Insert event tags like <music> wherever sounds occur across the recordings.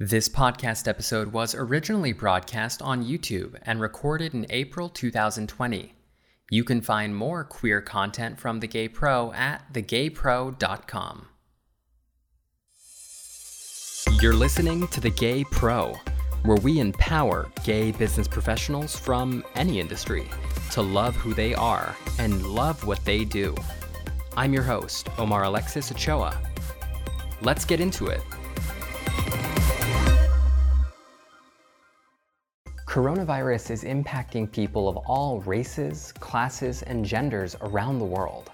This podcast episode was originally broadcast on YouTube and recorded in April 2020. You can find more queer content from The Gay Pro at thegaypro.com. You're listening to The Gay Pro, where we empower gay business professionals from any industry to love who they are and love what they do. I'm your host, Omar Alexis Ochoa. Let's get into it. Coronavirus is impacting people of all races, classes, and genders around the world.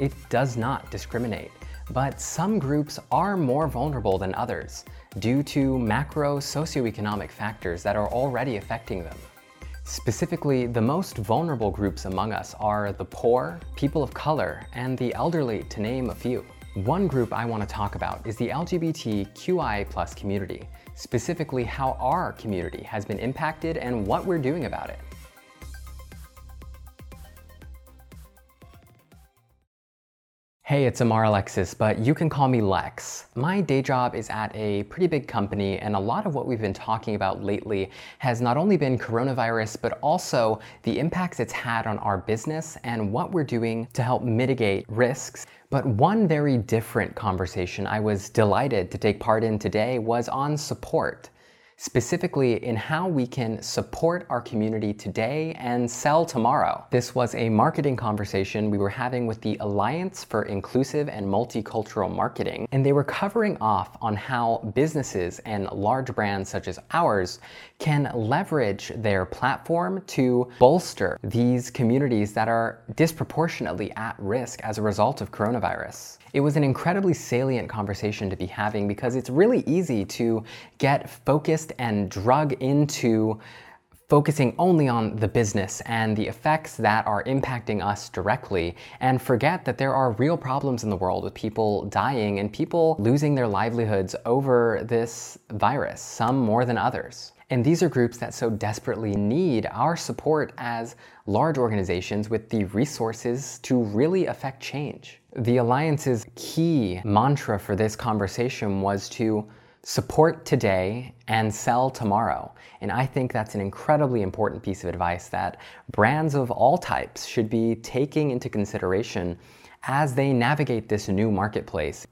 It does not discriminate, but some groups are more vulnerable than others due to macro socioeconomic factors that are already affecting them. Specifically, the most vulnerable groups among us are the poor, people of color, and the elderly, to name a few. One group I want to talk about is the LGBTQI community, specifically how our community has been impacted and what we're doing about it. Hey, it's Omar Alexis, but you can call me Lex. My day job is at a pretty big company, and a lot of what we've been talking about lately has not only been coronavirus, but also the impacts it's had on our business and what we're doing to help mitigate risks. But one very different conversation I was delighted to take part in today was on support specifically in how we can support our community today and sell tomorrow. This was a marketing conversation we were having with the Alliance for Inclusive and Multicultural Marketing, and they were covering off on how businesses and large brands such as ours can leverage their platform to bolster these communities that are disproportionately at risk as a result of coronavirus. It was an incredibly salient conversation to be having because it's really easy to get focused and drug into focusing only on the business and the effects that are impacting us directly and forget that there are real problems in the world with people dying and people losing their livelihoods over this virus, some more than others. And these are groups that so desperately need our support as large organizations with the resources to really affect change. The Alliance's key mantra for this conversation was to support today and sell tomorrow. And I think that's an incredibly important piece of advice that brands of all types should be taking into consideration as they navigate this new marketplace.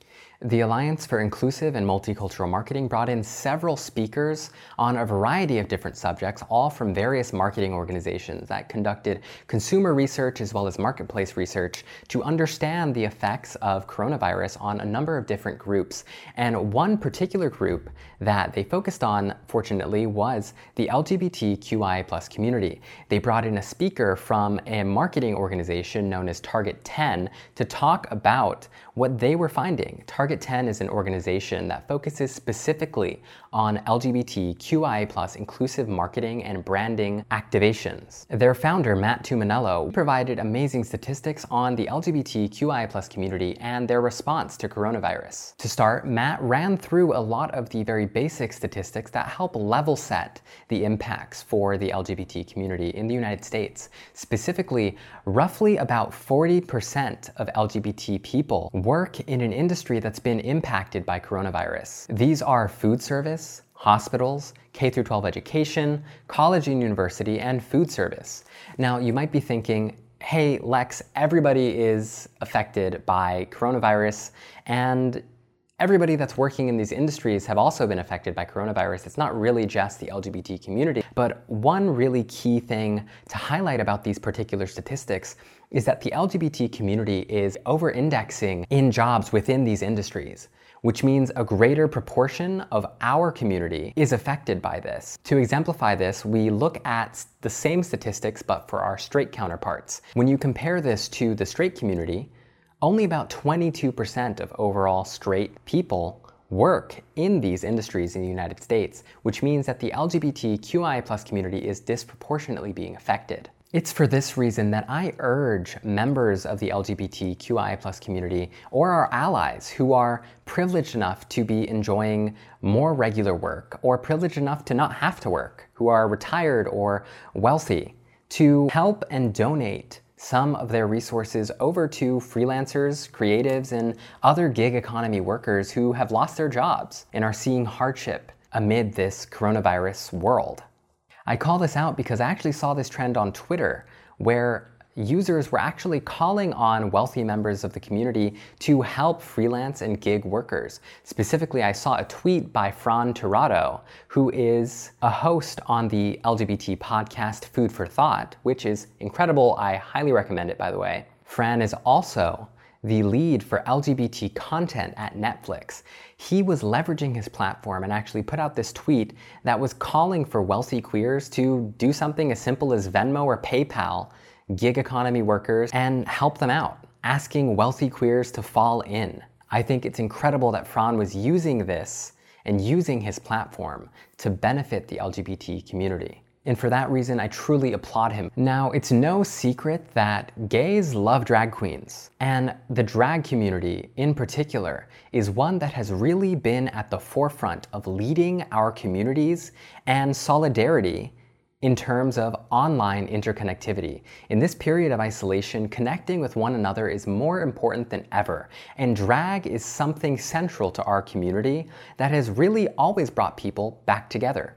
The Alliance for Inclusive and Multicultural Marketing brought in several speakers on a variety of different subjects, all from various marketing organizations that conducted consumer research as well as marketplace research to understand the effects of coronavirus on a number of different groups. And one particular group that they focused on, fortunately, was the LGBTQI community. They brought in a speaker from a marketing organization known as Target 10 to talk about what they were finding. Target Target 10 is an organization that focuses specifically on LGBTQI inclusive marketing and branding activations. Their founder, Matt Tumminello, provided amazing statistics on the LGBTQI community and their response to coronavirus. To start, Matt ran through a lot of the very basic statistics that help level set the impacts for the LGBT community in the United States. Specifically, roughly about 40% of LGBT people work in an industry that's been impacted by coronavirus. These are food service, hospitals, K 12 education, college and university, and food service. Now, you might be thinking, hey, Lex, everybody is affected by coronavirus, and everybody that's working in these industries have also been affected by coronavirus. It's not really just the LGBT community. But one really key thing to highlight about these particular statistics is that the LGBT community is over indexing in jobs within these industries which means a greater proportion of our community is affected by this. To exemplify this, we look at the same statistics but for our straight counterparts. When you compare this to the straight community, only about 22% of overall straight people work in these industries in the United States, which means that the LGBTQI community is disproportionately being affected. It's for this reason that I urge members of the LGBTQI community or our allies who are privileged enough to be enjoying more regular work or privileged enough to not have to work, who are retired or wealthy, to help and donate some of their resources over to freelancers, creatives, and other gig economy workers who have lost their jobs and are seeing hardship amid this coronavirus world. I call this out because I actually saw this trend on Twitter where users were actually calling on wealthy members of the community to help freelance and gig workers. Specifically, I saw a tweet by Fran Tirado, who is a host on the LGBT podcast Food 4 Thot, which is incredible. I highly recommend it, by the way. Fran is also the lead for LGBT content at Netflix. He was leveraging his platform and actually put out this tweet that was calling for wealthy queers to do something as simple as Venmo or PayPal gig economy workers and help them out, asking wealthy queers to fall in. I think it's incredible that Fran was using this and using his platform to benefit the LGBT community. And for that reason, I truly applaud him. Now, it's no secret that gays love drag queens. And the drag community, in particular, is one that has really been at the forefront of leading our communities and solidarity in terms of online interconnectivity. In this period of isolation, connecting with one another is more important than ever, and drag is something central to our community that has really always brought people back together.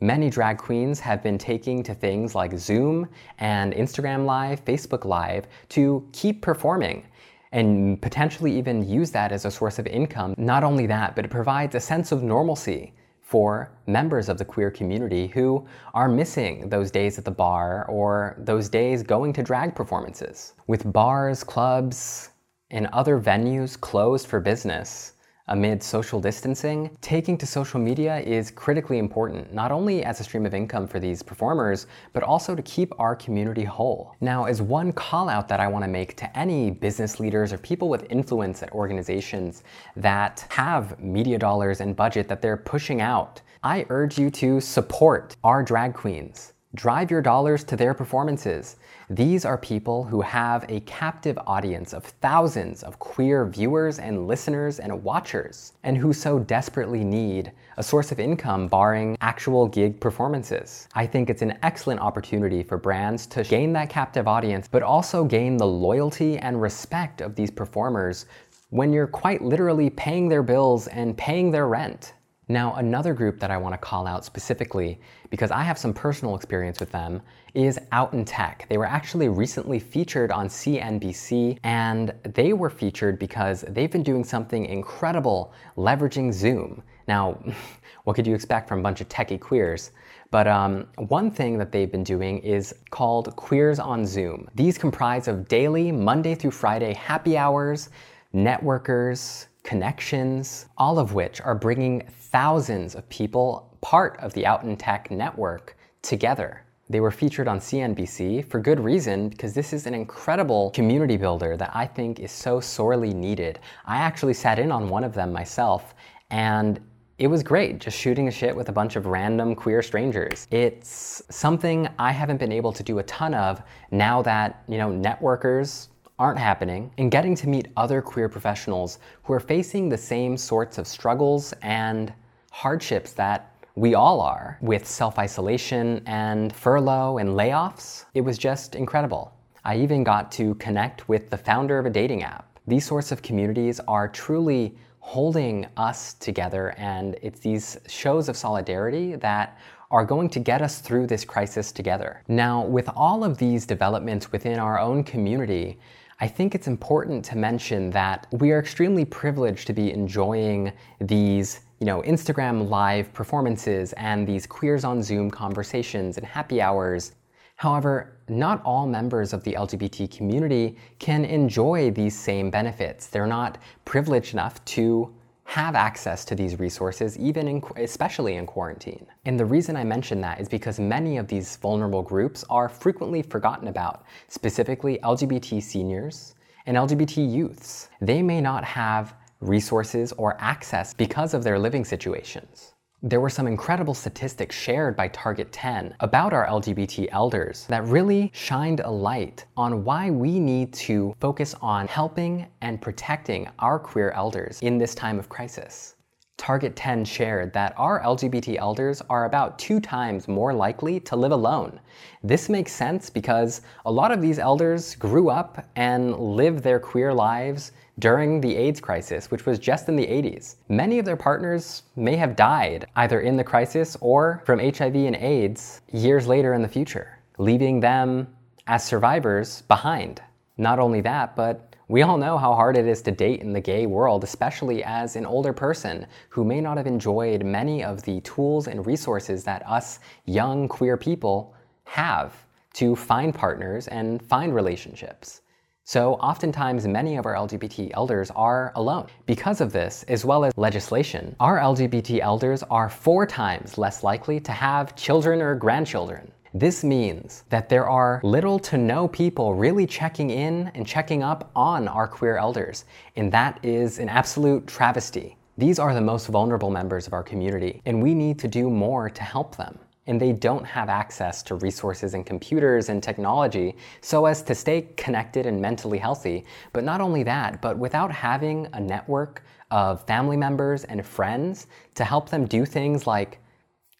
Many drag queens have been taking to things like Zoom and Instagram Live, Facebook Live to keep performing and potentially even use that as a source of income. Not only that, but it provides a sense of normalcy for members of the queer community who are missing those days at the bar or those days going to drag performances. With bars, clubs, and other venues closed for business, amid social distancing, taking to social media is critically important, not only as a stream of income for these performers, but also to keep our community whole. Now, as one call out that I want to make to any business leaders or people with influence at organizations that have media dollars and budget that they're pushing out, I urge you to support our drag queens. Drive your dollars to their performances. These are people who have a captive audience of thousands of queer viewers and listeners and watchers, and who so desperately need a source of income barring actual gig performances. I think it's an excellent opportunity for brands to gain that captive audience, but also gain the loyalty and respect of these performers when you're quite literally paying their bills and paying their rent. Now, another group that I want to call out specifically, because I have some personal experience with them, is Out in Tech. They were actually recently featured on CNBC, and they were featured because they've been doing something incredible leveraging Zoom. Now, <laughs> what could you expect from a bunch of techie queers? But um, one thing that they've been doing is called Queers on Zoom. These comprise of daily, Monday through Friday happy hours, networkers, connections, all of which are bringing thousands of people, part of the Out in Tech network, together. They were featured on CNBC for good reason because this is an incredible community builder that I think is so sorely needed. I actually sat in on one of them myself and it was great just shooting a shit with a bunch of random queer strangers. It's something I haven't been able to do a ton of now that, you know, networkers aren't happening, and getting to meet other queer professionals who are facing the same sorts of struggles and hardships that we all are with self isolation and furlough and layoffs. It was just incredible. I even got to connect with the founder of a dating app. These sorts of communities are truly holding us together, and it's these shows of solidarity that are going to get us through this crisis together. Now, with all of these developments within our own community, I think it's important to mention that we are extremely privileged to be enjoying these you know, Instagram live performances and these queers on Zoom conversations and happy hours. However, not all members of the LGBT community can enjoy these same benefits. They're not privileged enough to have access to these resources, even in, especially in quarantine. And the reason I mention that is because many of these vulnerable groups are frequently forgotten about, specifically LGBT seniors and LGBT youths. They may not have resources or access because of their living situations. There were some incredible statistics shared by Target 10 about our LGBT elders that really shined a light on why we need to focus on helping and protecting our queer elders in this time of crisis. Target 10 shared that our LGBT elders are about two times more likely to live alone. This makes sense because a lot of these elders grew up and lived their queer lives during the AIDS crisis, which was just in the 80s. Many of their partners may have died either in the crisis or from HIV and AIDS years later in the future, leaving them as survivors behind. Not only that, but we all know how hard it is to date in the gay world, especially as an older person who may not have enjoyed many of the tools and resources that us young queer people have to find partners and find relationships. So, oftentimes, many of our LGBT elders are alone. Because of this, as well as legislation, our LGBT elders are four times less likely to have children or grandchildren. This means that there are little to no people really checking in and checking up on our queer elders, and that is an absolute travesty. These are the most vulnerable members of our community, and we need to do more to help them and they don't have access to resources and computers and technology so as to stay connected and mentally healthy. But not only that, but without having a network of family members and friends to help them do things like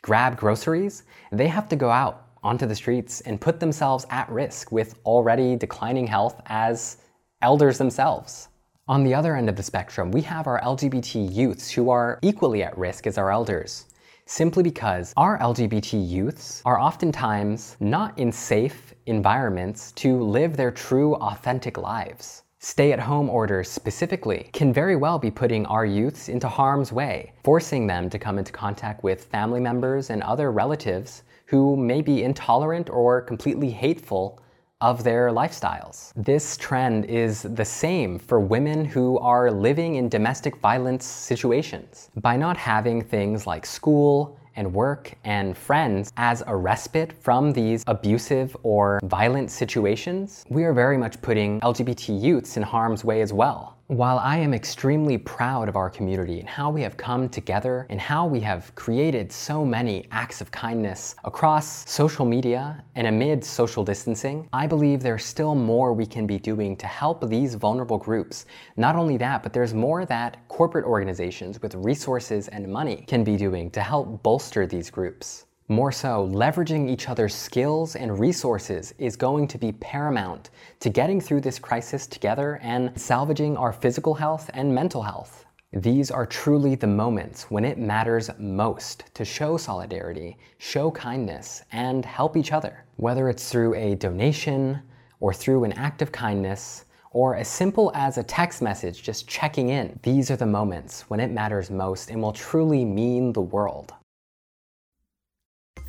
grab groceries, they have to go out onto the streets and put themselves at risk with already declining health as elders themselves. On the other end of the spectrum, we have our LGBT youths who are equally at risk as our elders simply because our LGBT youths are oftentimes not in safe environments to live their true, authentic lives. Stay at home orders specifically can very well be putting our youths into harm's way, forcing them to come into contact with family members and other relatives who may be intolerant or completely hateful of their lifestyles. This trend is the same for women who are living in domestic violence situations. By not having things like school, and work and friends as a respite from these abusive or violent situations, we are very much putting LGBT youths in harm's way as well. While I am extremely proud of our community and how we have come together and how we have created so many acts of kindness across social media and amid social distancing, I believe there's still more we can be doing to help these vulnerable groups. Not only that, but there's more that corporate organizations with resources and money can be doing to help bolster these groups. More so, leveraging each other's skills and resources is going to be paramount to getting through this crisis together and salvaging our physical health and mental health. These are truly the moments when it matters most to show solidarity, show kindness, and help each other. Whether it's through a donation or through an act of kindness, or as simple as a text message just checking in, these are the moments when it matters most and will truly mean the world.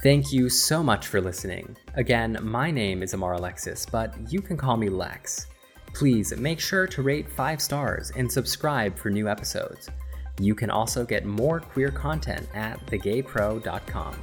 Thank you so much for listening. Again, my name is Omar Alexis, but you can call me Lex. Please make sure to rate 5 stars and subscribe for new episodes. You can also get more queer content at thegaypro.com.